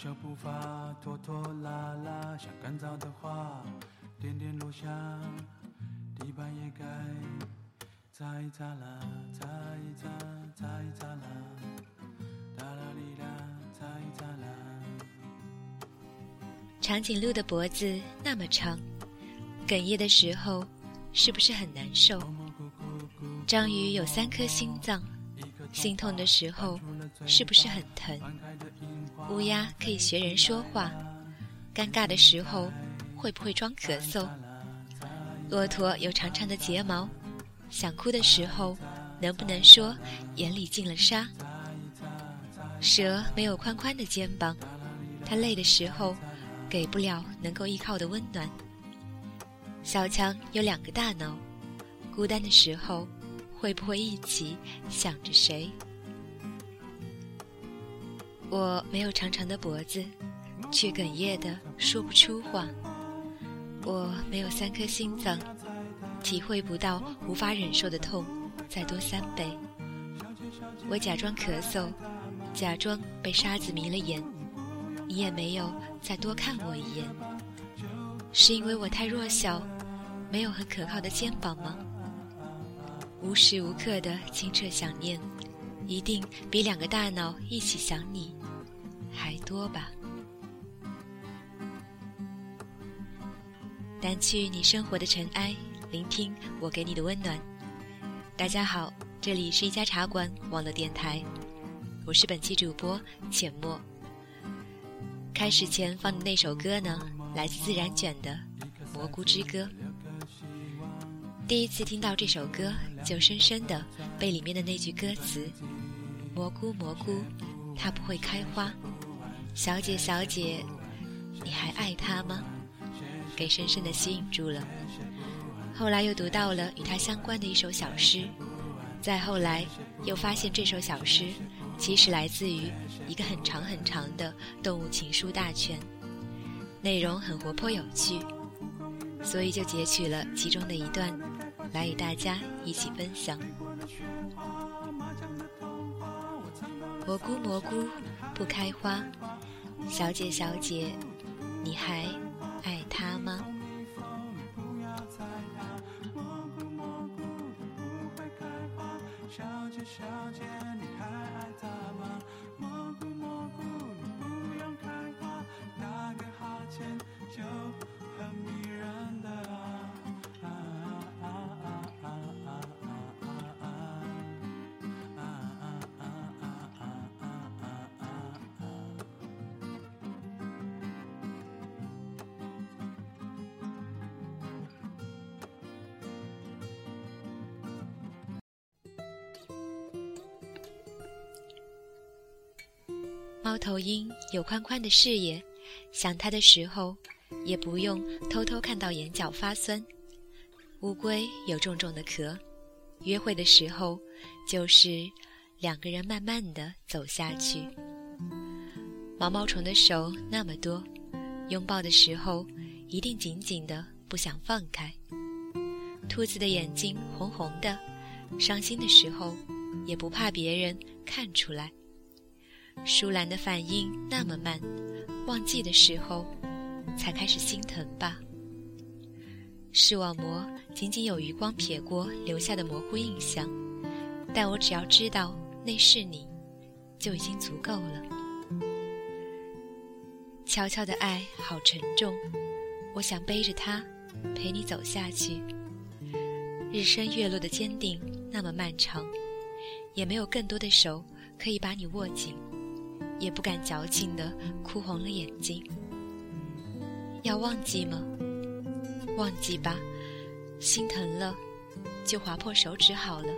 小步伐拖拖拉拉，像干燥的花，点点落下，地板也该擦一擦啦，擦一擦，擦一擦啦，哒啦哩啦，擦一擦啦。长颈鹿的脖子那么长，哽咽的时候是不是很难受？章鱼有三颗心脏，心痛的时候是不是很疼？乌鸦可以学人说话，尴尬的时候会不会装咳嗽？骆驼有长长的睫毛，想哭的时候能不能说眼里进了沙？蛇没有宽宽的肩膀，它累的时候给不了能够依靠的温暖。小强有两个大脑，孤单的时候会不会一起想着谁？我没有长长的脖子，却哽咽的说不出话。我没有三颗心脏，体会不到无法忍受的痛再多三倍。我假装咳嗽，假装被沙子迷了眼，你也没有再多看我一眼。是因为我太弱小，没有很可靠的肩膀吗？无时无刻的清澈想念，一定比两个大脑一起想你。还多吧。掸去你生活的尘埃，聆听我给你的温暖。大家好，这里是一家茶馆网络电台，我是本期主播浅墨。开始前放的那首歌呢，来自自然卷的《蘑菇之歌》。第一次听到这首歌，就深深的被里面的那句歌词“蘑菇蘑菇，它不会开花”。小姐，小姐，你还爱他吗？给深深的吸引住了。后来又读到了与他相关的一首小诗，再后来又发现这首小诗其实来自于一个很长很长的动物情书大全，内容很活泼有趣，所以就截取了其中的一段，来与大家一起分享。蘑菇，蘑菇，不开花。小姐，小姐，你还爱他吗？有宽宽的视野，想它的时候，也不用偷偷看到眼角发酸。乌龟有重重的壳，约会的时候，就是两个人慢慢的走下去。毛毛虫的手那么多，拥抱的时候一定紧紧的不想放开。兔子的眼睛红红的，伤心的时候也不怕别人看出来。舒兰的反应那么慢，忘记的时候才开始心疼吧。视网膜仅仅有余光瞥过留下的模糊印象，但我只要知道那是你，就已经足够了。悄悄的爱好沉重，我想背着它陪你走下去。日升月落的坚定那么漫长，也没有更多的手可以把你握紧。也不敢矫情的哭红了眼睛。要忘记吗？忘记吧，心疼了，就划破手指好了。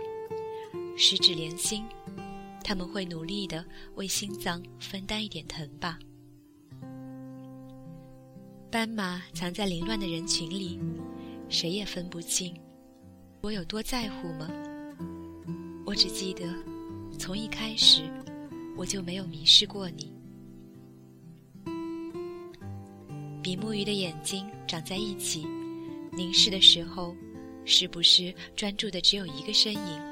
十指连心，他们会努力的为心脏分担一点疼吧。斑马藏在凌乱的人群里，谁也分不清我有多在乎吗？我只记得，从一开始。我就没有迷失过你。比目鱼的眼睛长在一起，凝视的时候，是不是专注的只有一个身影？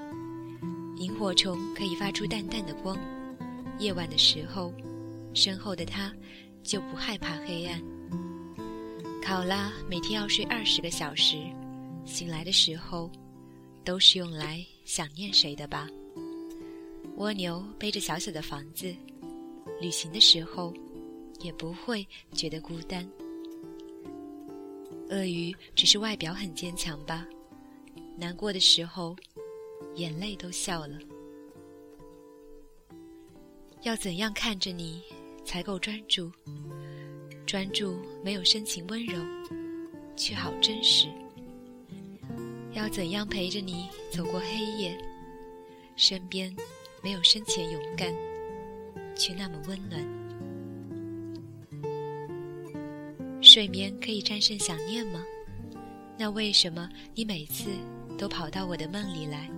萤火虫可以发出淡淡的光，夜晚的时候，身后的他就不害怕黑暗。考拉每天要睡二十个小时，醒来的时候都是用来想念谁的吧？蜗牛背着小小的房子，旅行的时候也不会觉得孤单。鳄鱼只是外表很坚强吧？难过的时候，眼泪都笑了。要怎样看着你才够专注？专注没有深情温柔，却好真实。要怎样陪着你走过黑夜？身边没有深浅勇敢，却那么温暖。睡眠可以战胜想念吗？那为什么你每次都跑到我的梦里来？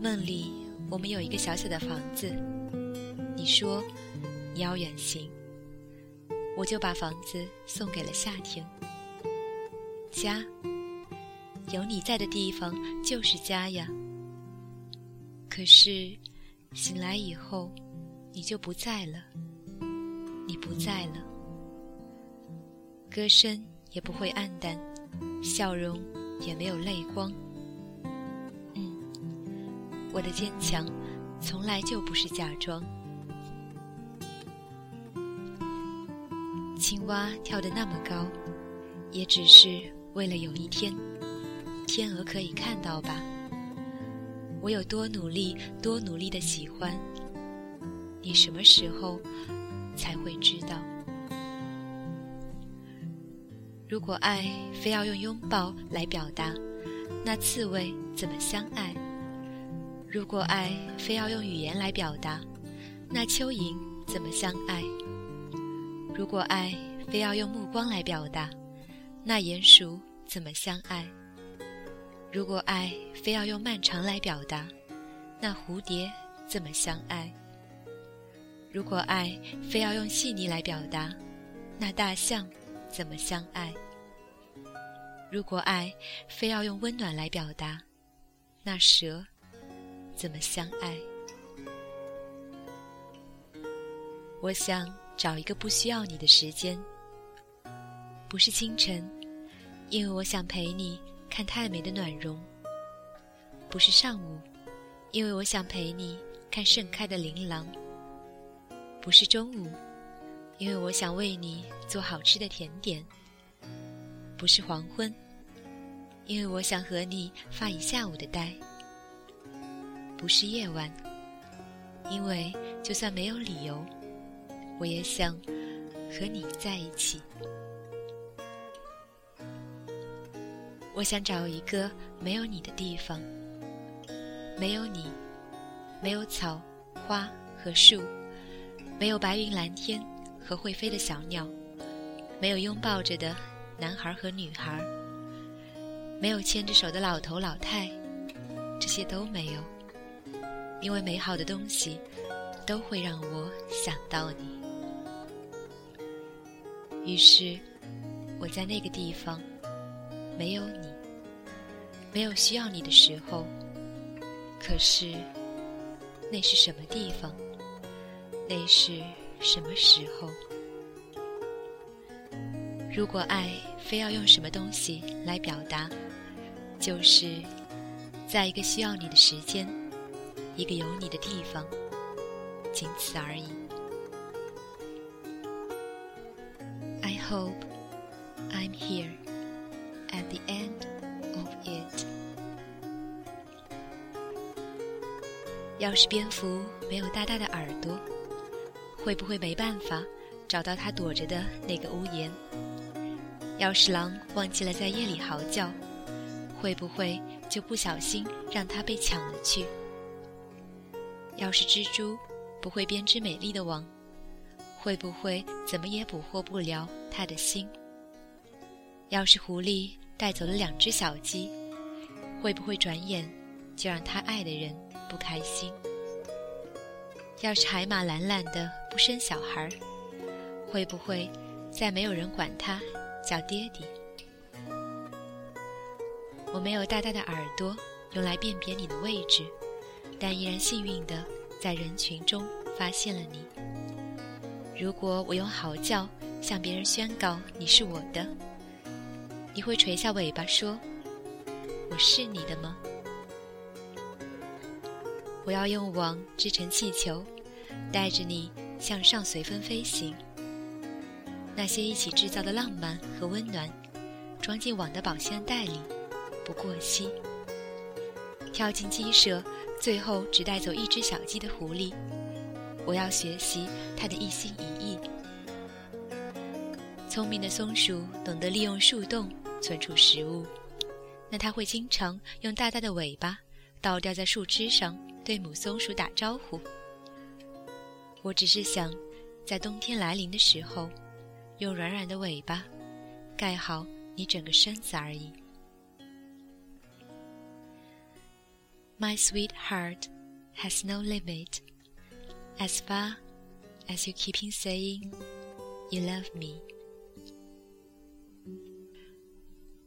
梦里我们有一个小小的房子。你说你要远行，我就把房子送给了夏天。家，有你在的地方就是家呀。可是醒来以后，你就不在了，你不在了，歌声也不会黯淡，笑容也没有泪光。嗯，我的坚强从来就不是假装。青蛙跳得那么高，也只是为了有一天，天鹅可以看到吧。我有多努力，多努力的喜欢，你什么时候才会知道？如果爱非要用拥抱来表达，那刺猬怎么相爱？如果爱非要用语言来表达，那蚯蚓怎么相爱？如果爱非要用目光来表达，那鼹鼠怎么相爱？如果爱非要用漫长来表达，那蝴蝶怎么相爱？如果爱非要用细腻来表达，那大象怎么相爱？如果爱非要用温暖来表达，那蛇怎么相爱？我想。找一个不需要你的时间，不是清晨，因为我想陪你看太美的暖融；不是上午，因为我想陪你看盛开的琳琅；不是中午，因为我想为你做好吃的甜点；不是黄昏，因为我想和你发一下午的呆；不是夜晚，因为就算没有理由。我也想和你在一起。我想找一个没有你的地方，没有你，没有草花和树，没有白云蓝天和会飞的小鸟，没有拥抱着的男孩和女孩，没有牵着手的老头老太，这些都没有，因为美好的东西都会让我想到你。于是，我在那个地方，没有你，没有需要你的时候。可是，那是什么地方？那是什么时候？如果爱非要用什么东西来表达，就是在一个需要你的时间，一个有你的地方，仅此而已。I hope I'm here at the end of it。要是蝙蝠没有大大的耳朵，会不会没办法找到它躲着的那个屋檐？要是狼忘记了在夜里嚎叫，会不会就不小心让它被抢了去？要是蜘蛛不会编织美丽的网，会不会怎么也捕获不了他的心？要是狐狸带走了两只小鸡，会不会转眼就让他爱的人不开心？要是海马懒懒的不生小孩，会不会再没有人管他叫爹地？我没有大大的耳朵用来辨别你的位置，但依然幸运的在人群中发现了你。如果我用嚎叫向别人宣告你是我的，你会垂下尾巴说：“我是你的吗？”我要用网织成气球，带着你向上随风飞行。那些一起制造的浪漫和温暖，装进网的保鲜袋里，不过期。跳进鸡舍，最后只带走一只小鸡的狐狸。我要学习它的一心一意。聪明的松鼠懂得利用树洞存储食物，那它会经常用大大的尾巴倒吊在树枝上，对母松鼠打招呼。我只是想，在冬天来临的时候，用软软的尾巴盖好你整个身子而已。My sweetheart has no limit. As far as you keeping saying you love me，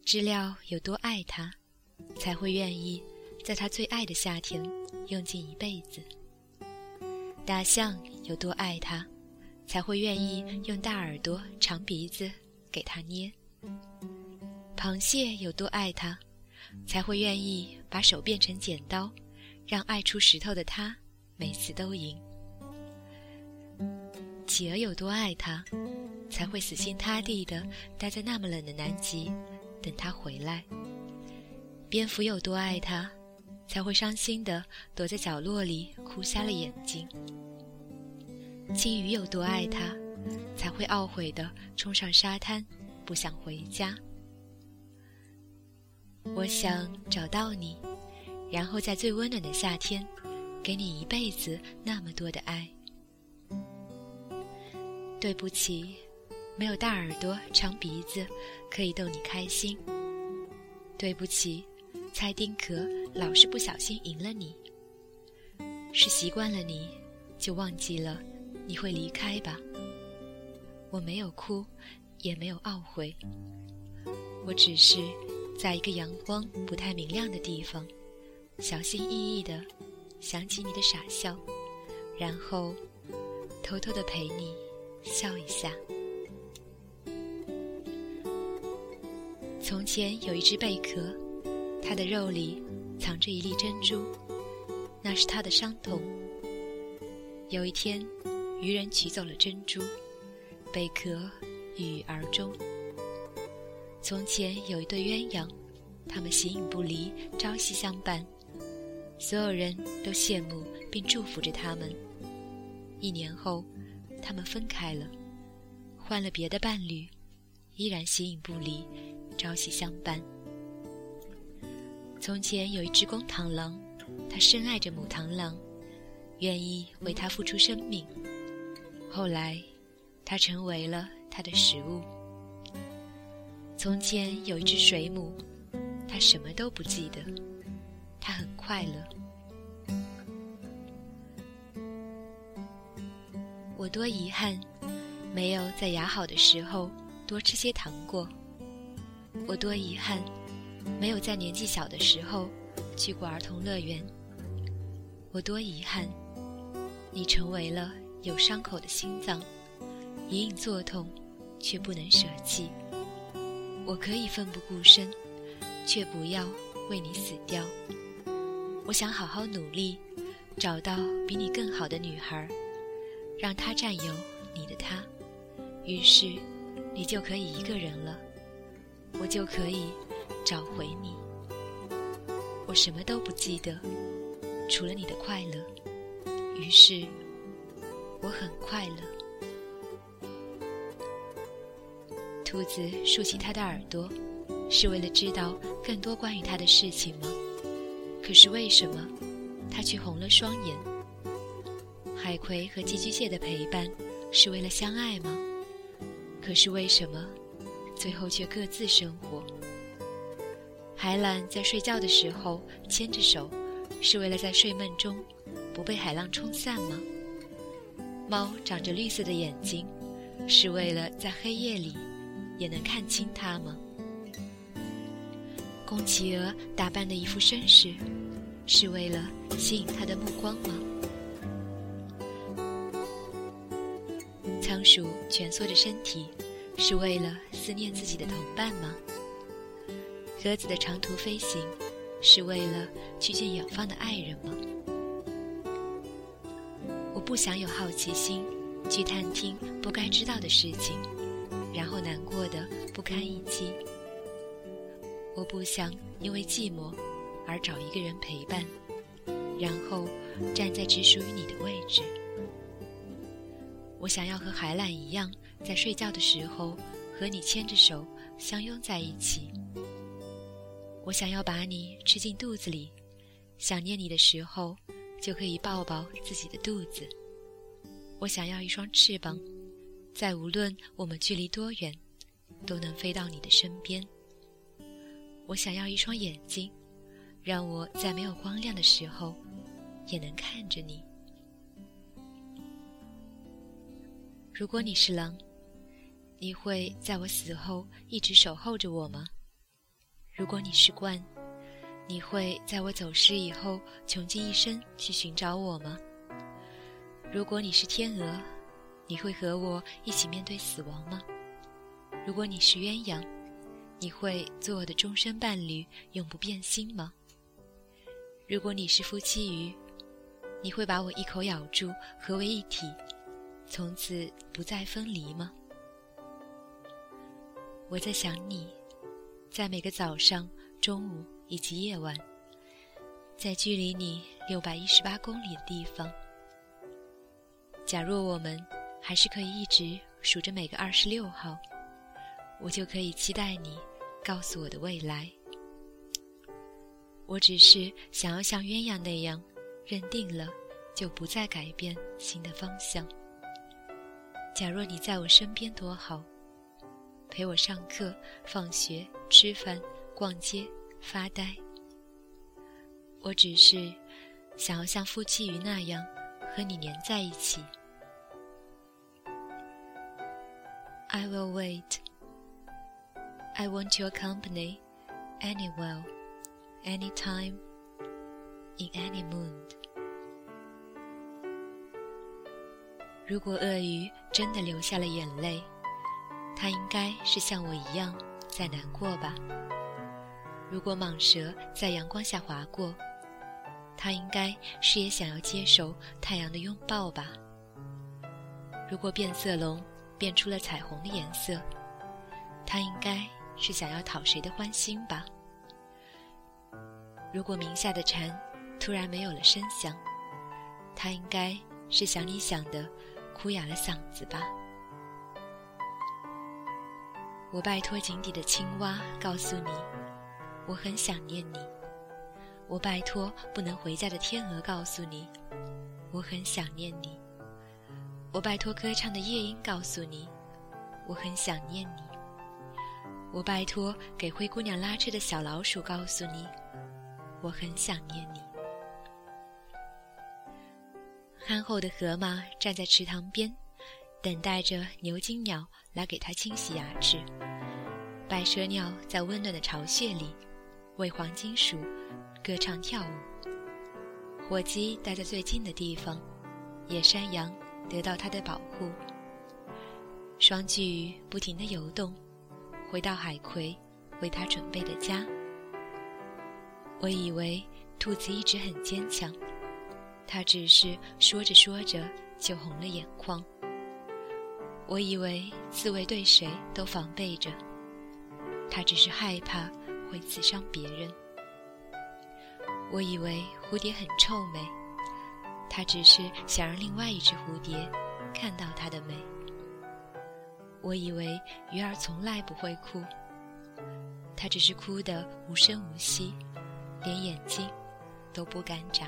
知了有多爱他，才会愿意在他最爱的夏天用尽一辈子；大象有多爱他，才会愿意用大耳朵、长鼻子给他捏；螃蟹有多爱他，才会愿意把手变成剪刀，让爱出石头的他每次都赢。企鹅有多爱他，才会死心塌地的待在那么冷的南极，等他回来。蝙蝠有多爱他，才会伤心的躲在角落里哭瞎了眼睛。鲸鱼有多爱他，才会懊悔的冲上沙滩，不想回家。我想找到你，然后在最温暖的夏天，给你一辈子那么多的爱。对不起，没有大耳朵、长鼻子可以逗你开心。对不起，猜丁壳老是不小心赢了你。是习惯了你，就忘记了你会离开吧？我没有哭，也没有懊悔，我只是在一个阳光不太明亮的地方，小心翼翼的想起你的傻笑，然后偷偷的陪你。笑一下。从前有一只贝壳，它的肉里藏着一粒珍珠，那是它的伤痛。有一天，渔人取走了珍珠，贝壳郁郁而终。从前有一对鸳鸯，他们形影不离，朝夕相伴，所有人都羡慕并祝福着他们。一年后。他们分开了，换了别的伴侣，依然形影不离，朝夕相伴。从前有一只公螳螂，它深爱着母螳螂，愿意为它付出生命。后来，它成为了它的食物。从前有一只水母，它什么都不记得，它很快乐。我多遗憾，没有在牙好的时候多吃些糖果。我多遗憾，没有在年纪小的时候去过儿童乐园。我多遗憾，你成为了有伤口的心脏，隐隐作痛，却不能舍弃。我可以奋不顾身，却不要为你死掉。我想好好努力，找到比你更好的女孩。让她占有你的他，于是你就可以一个人了，我就可以找回你。我什么都不记得，除了你的快乐，于是我很快乐。兔子竖起它的耳朵，是为了知道更多关于它的事情吗？可是为什么它却红了双眼？海葵和寄居蟹的陪伴，是为了相爱吗？可是为什么，最后却各自生活？海懒在睡觉的时候牵着手，是为了在睡梦中不被海浪冲散吗？猫长着绿色的眼睛，是为了在黑夜里也能看清它吗？公企鹅打扮的一副绅士，是为了吸引他的目光吗？仓鼠蜷缩着身体，是为了思念自己的同伴吗？鸽子的长途飞行，是为了去见远方的爱人吗？我不想有好奇心，去探听不该知道的事情，然后难过的不堪一击。我不想因为寂寞而找一个人陪伴，然后站在只属于你的位置。我想要和海缆一样，在睡觉的时候和你牵着手相拥在一起。我想要把你吃进肚子里，想念你的时候就可以抱抱自己的肚子。我想要一双翅膀，在无论我们距离多远，都能飞到你的身边。我想要一双眼睛，让我在没有光亮的时候也能看着你。如果你是狼，你会在我死后一直守候着我吗？如果你是鹳，你会在我走失以后穷尽一生去寻找我吗？如果你是天鹅，你会和我一起面对死亡吗？如果你是鸳鸯，你会做我的终身伴侣，永不变心吗？如果你是夫妻鱼，你会把我一口咬住，合为一体？从此不再分离吗？我在想你，在每个早上、中午以及夜晚，在距离你六百一十八公里的地方。假若我们还是可以一直数着每个二十六号，我就可以期待你告诉我的未来。我只是想要像鸳鸯那样，认定了就不再改变新的方向。假若你在我身边多好，陪我上课、放学、吃饭、逛街、发呆。我只是想要像夫妻鱼那样和你黏在一起。I will wait. I want your company, anywhere, anytime, in any mood. 如果鳄鱼真的流下了眼泪，它应该是像我一样在难过吧。如果蟒蛇在阳光下划过，它应该是也想要接受太阳的拥抱吧。如果变色龙变出了彩虹的颜色，它应该是想要讨谁的欢心吧。如果鸣下的蝉突然没有了声响，它应该是想你想的。哭哑了嗓子吧。我拜托井底的青蛙告诉你，我很想念你。我拜托不能回家的天鹅告诉你，我很想念你。我拜托歌唱的夜莺告诉你，我很想念你。我拜托给灰姑娘拉车的小老鼠告诉你，我很想念你。憨厚的河马站在池塘边，等待着牛津鸟来给它清洗牙齿。白舌鸟在温暖的巢穴里，为黄金鼠歌唱跳舞。火鸡待在最近的地方，野山羊得到它的保护。双巨鱼不停地游动，回到海葵为它准备的家。我以为兔子一直很坚强。它只是说着说着就红了眼眶。我以为刺猬对谁都防备着，它只是害怕会刺伤别人。我以为蝴蝶很臭美，它只是想让另外一只蝴蝶看到它的美。我以为鱼儿从来不会哭，它只是哭得无声无息，连眼睛都不敢眨。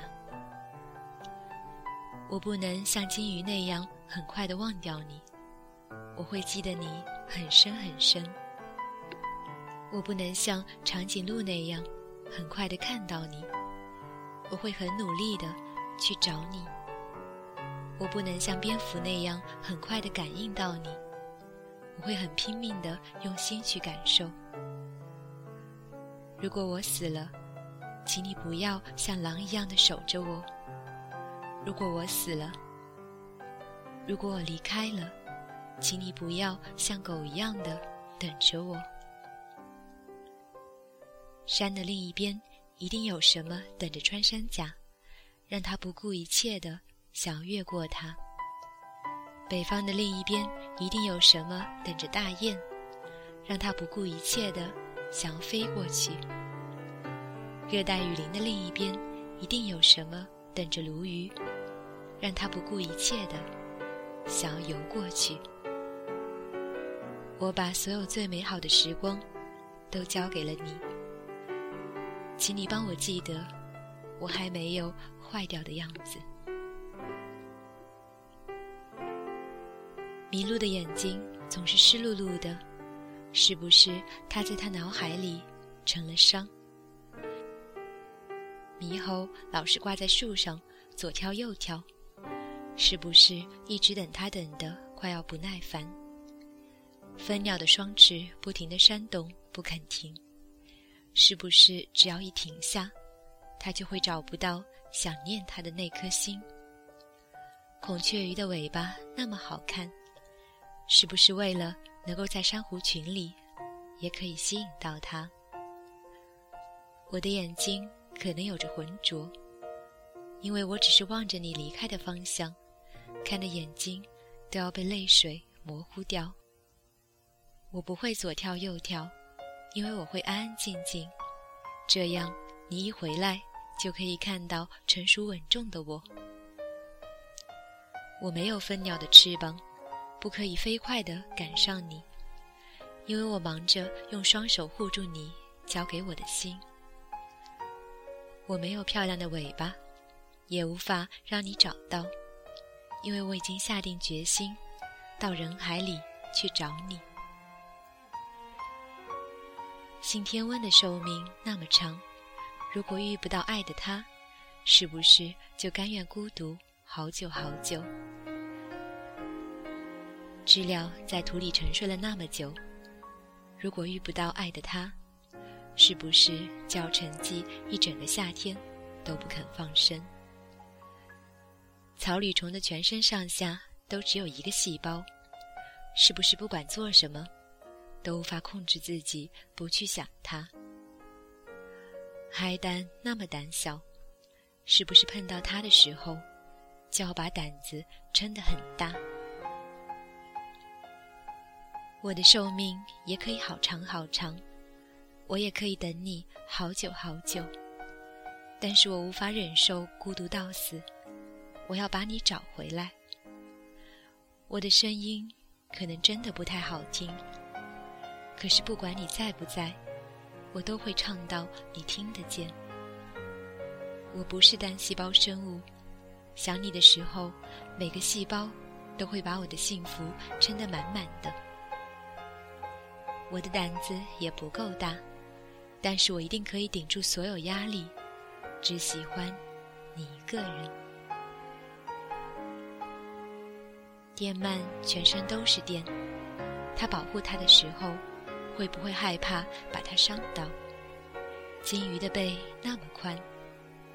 我不能像金鱼那样很快的忘掉你，我会记得你很深很深。我不能像长颈鹿那样很快的看到你，我会很努力的去找你。我不能像蝙蝠那样很快的感应到你，我会很拼命的用心去感受。如果我死了，请你不要像狼一样的守着我。如果我死了，如果我离开了，请你不要像狗一样的等着我。山的另一边一定有什么等着穿山甲，让他不顾一切的想要越过它。北方的另一边一定有什么等着大雁，让他不顾一切的想要飞过去。热带雨林的另一边一定有什么等着鲈鱼，让他不顾一切的想要游过去。我把所有最美好的时光都交给了你，请你帮我记得，我还没有坏掉的样子。迷路的眼睛总是湿漉漉的，是不是他在他脑海里成了伤？猕猴老是挂在树上左跳右跳，是不是一直等他等的快要不耐烦？分鸟的双翅不停地扇动不肯停，是不是只要一停下，它就会找不到想念它的那颗心？孔雀鱼的尾巴那么好看。是不是为了能够在珊瑚群里，也可以吸引到它？我的眼睛可能有着浑浊，因为我只是望着你离开的方向，看的眼睛都要被泪水模糊掉。我不会左跳右跳，因为我会安安静静，这样你一回来就可以看到成熟稳重的我。我没有蜂鸟的翅膀。不可以飞快地赶上你，因为我忙着用双手护住你交给我的心。我没有漂亮的尾巴，也无法让你找到，因为我已经下定决心，到人海里去找你。信天翁的寿命那么长，如果遇不到爱的他，是不是就甘愿孤独好久好久？知了在土里沉睡了那么久，如果遇不到爱的他，是不是就要沉寂一整个夏天都不肯放生？草履虫的全身上下都只有一个细胞，是不是不管做什么都无法控制自己不去想它？海胆那么胆小，是不是碰到它的时候就要把胆子撑得很大？我的寿命也可以好长好长，我也可以等你好久好久，但是我无法忍受孤独到死，我要把你找回来。我的声音可能真的不太好听，可是不管你在不在，我都会唱到你听得见。我不是单细胞生物，想你的时候，每个细胞都会把我的幸福撑得满满的。我的胆子也不够大，但是我一定可以顶住所有压力，只喜欢你一个人。电鳗全身都是电，它保护它的时候，会不会害怕把它伤到？金鱼的背那么宽，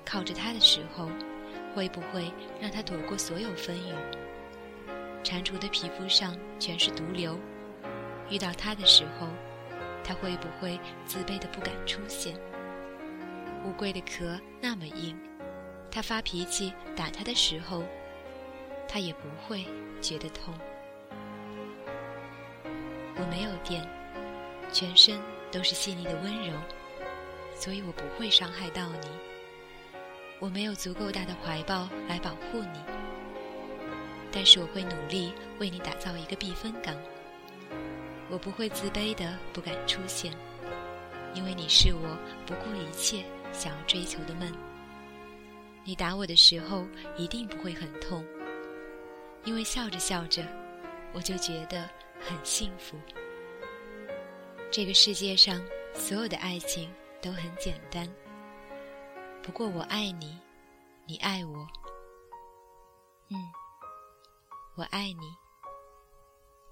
靠着它的时候，会不会让它躲过所有风雨？蟾蜍的皮肤上全是毒瘤。遇到他的时候，他会不会自卑的不敢出现？乌龟的壳那么硬，他发脾气打他的时候，他也不会觉得痛。我没有电，全身都是细腻的温柔，所以我不会伤害到你。我没有足够大的怀抱来保护你，但是我会努力为你打造一个避风港。我不会自卑的不敢出现，因为你是我不顾一切想要追求的梦。你打我的时候一定不会很痛，因为笑着笑着，我就觉得很幸福。这个世界上所有的爱情都很简单，不过我爱你，你爱我，嗯，我爱你，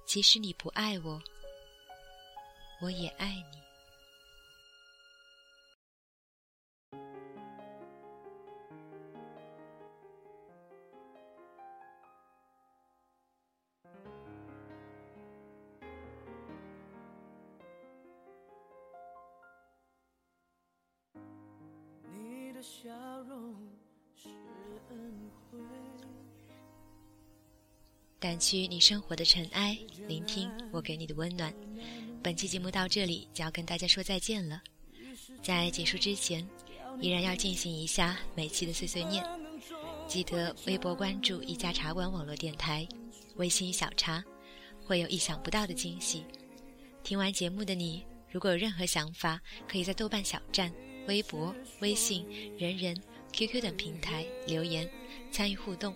即使你不爱我。我也爱你。去你生活的尘埃，聆听我给你的温暖。本期节目到这里就要跟大家说再见了。在结束之前，依然要进行一下每期的碎碎念。记得微博关注一家茶馆网络电台，微信小茶，会有意想不到的惊喜。听完节目的你，如果有任何想法，可以在豆瓣小站、微博、微信、人人、QQ 等平台留言参与互动。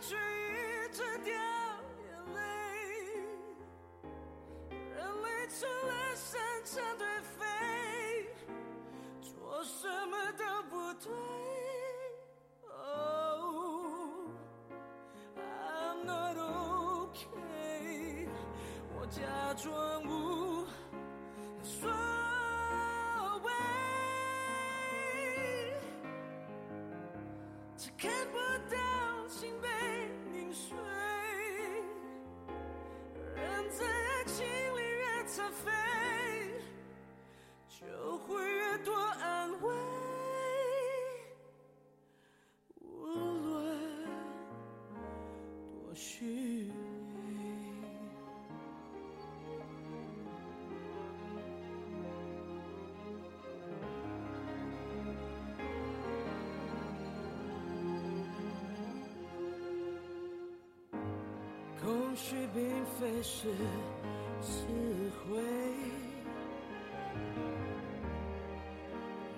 却一直掉眼泪人类除了擅长颓废做什么都不对 Oh，i'm not okay 我假装无所谓却看不到在爱情里越残废许并非是词汇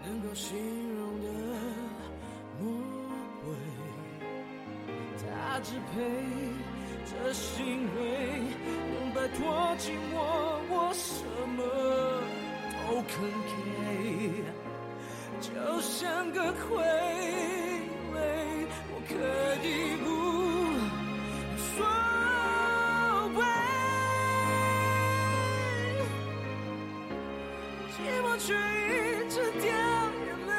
能够形容的魔鬼，他支配着行为，能摆脱寂寞，我什么都肯给，就像个傀儡，我可以寂寞。却一直掉眼泪，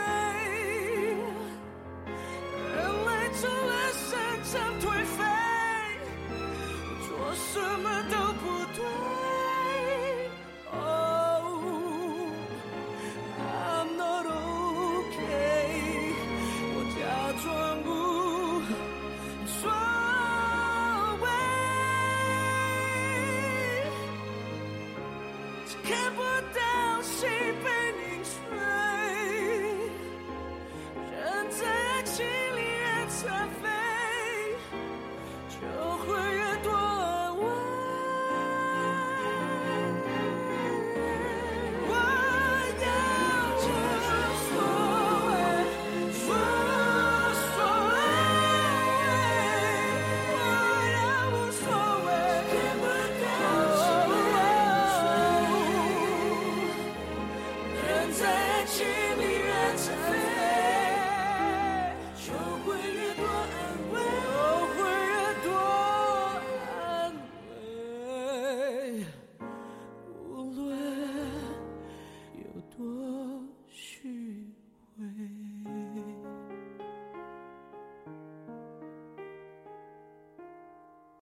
眼泪成了深沉颓废，做什么都不对。Oh, I'm not okay，我假装无所谓，只看不到是悲。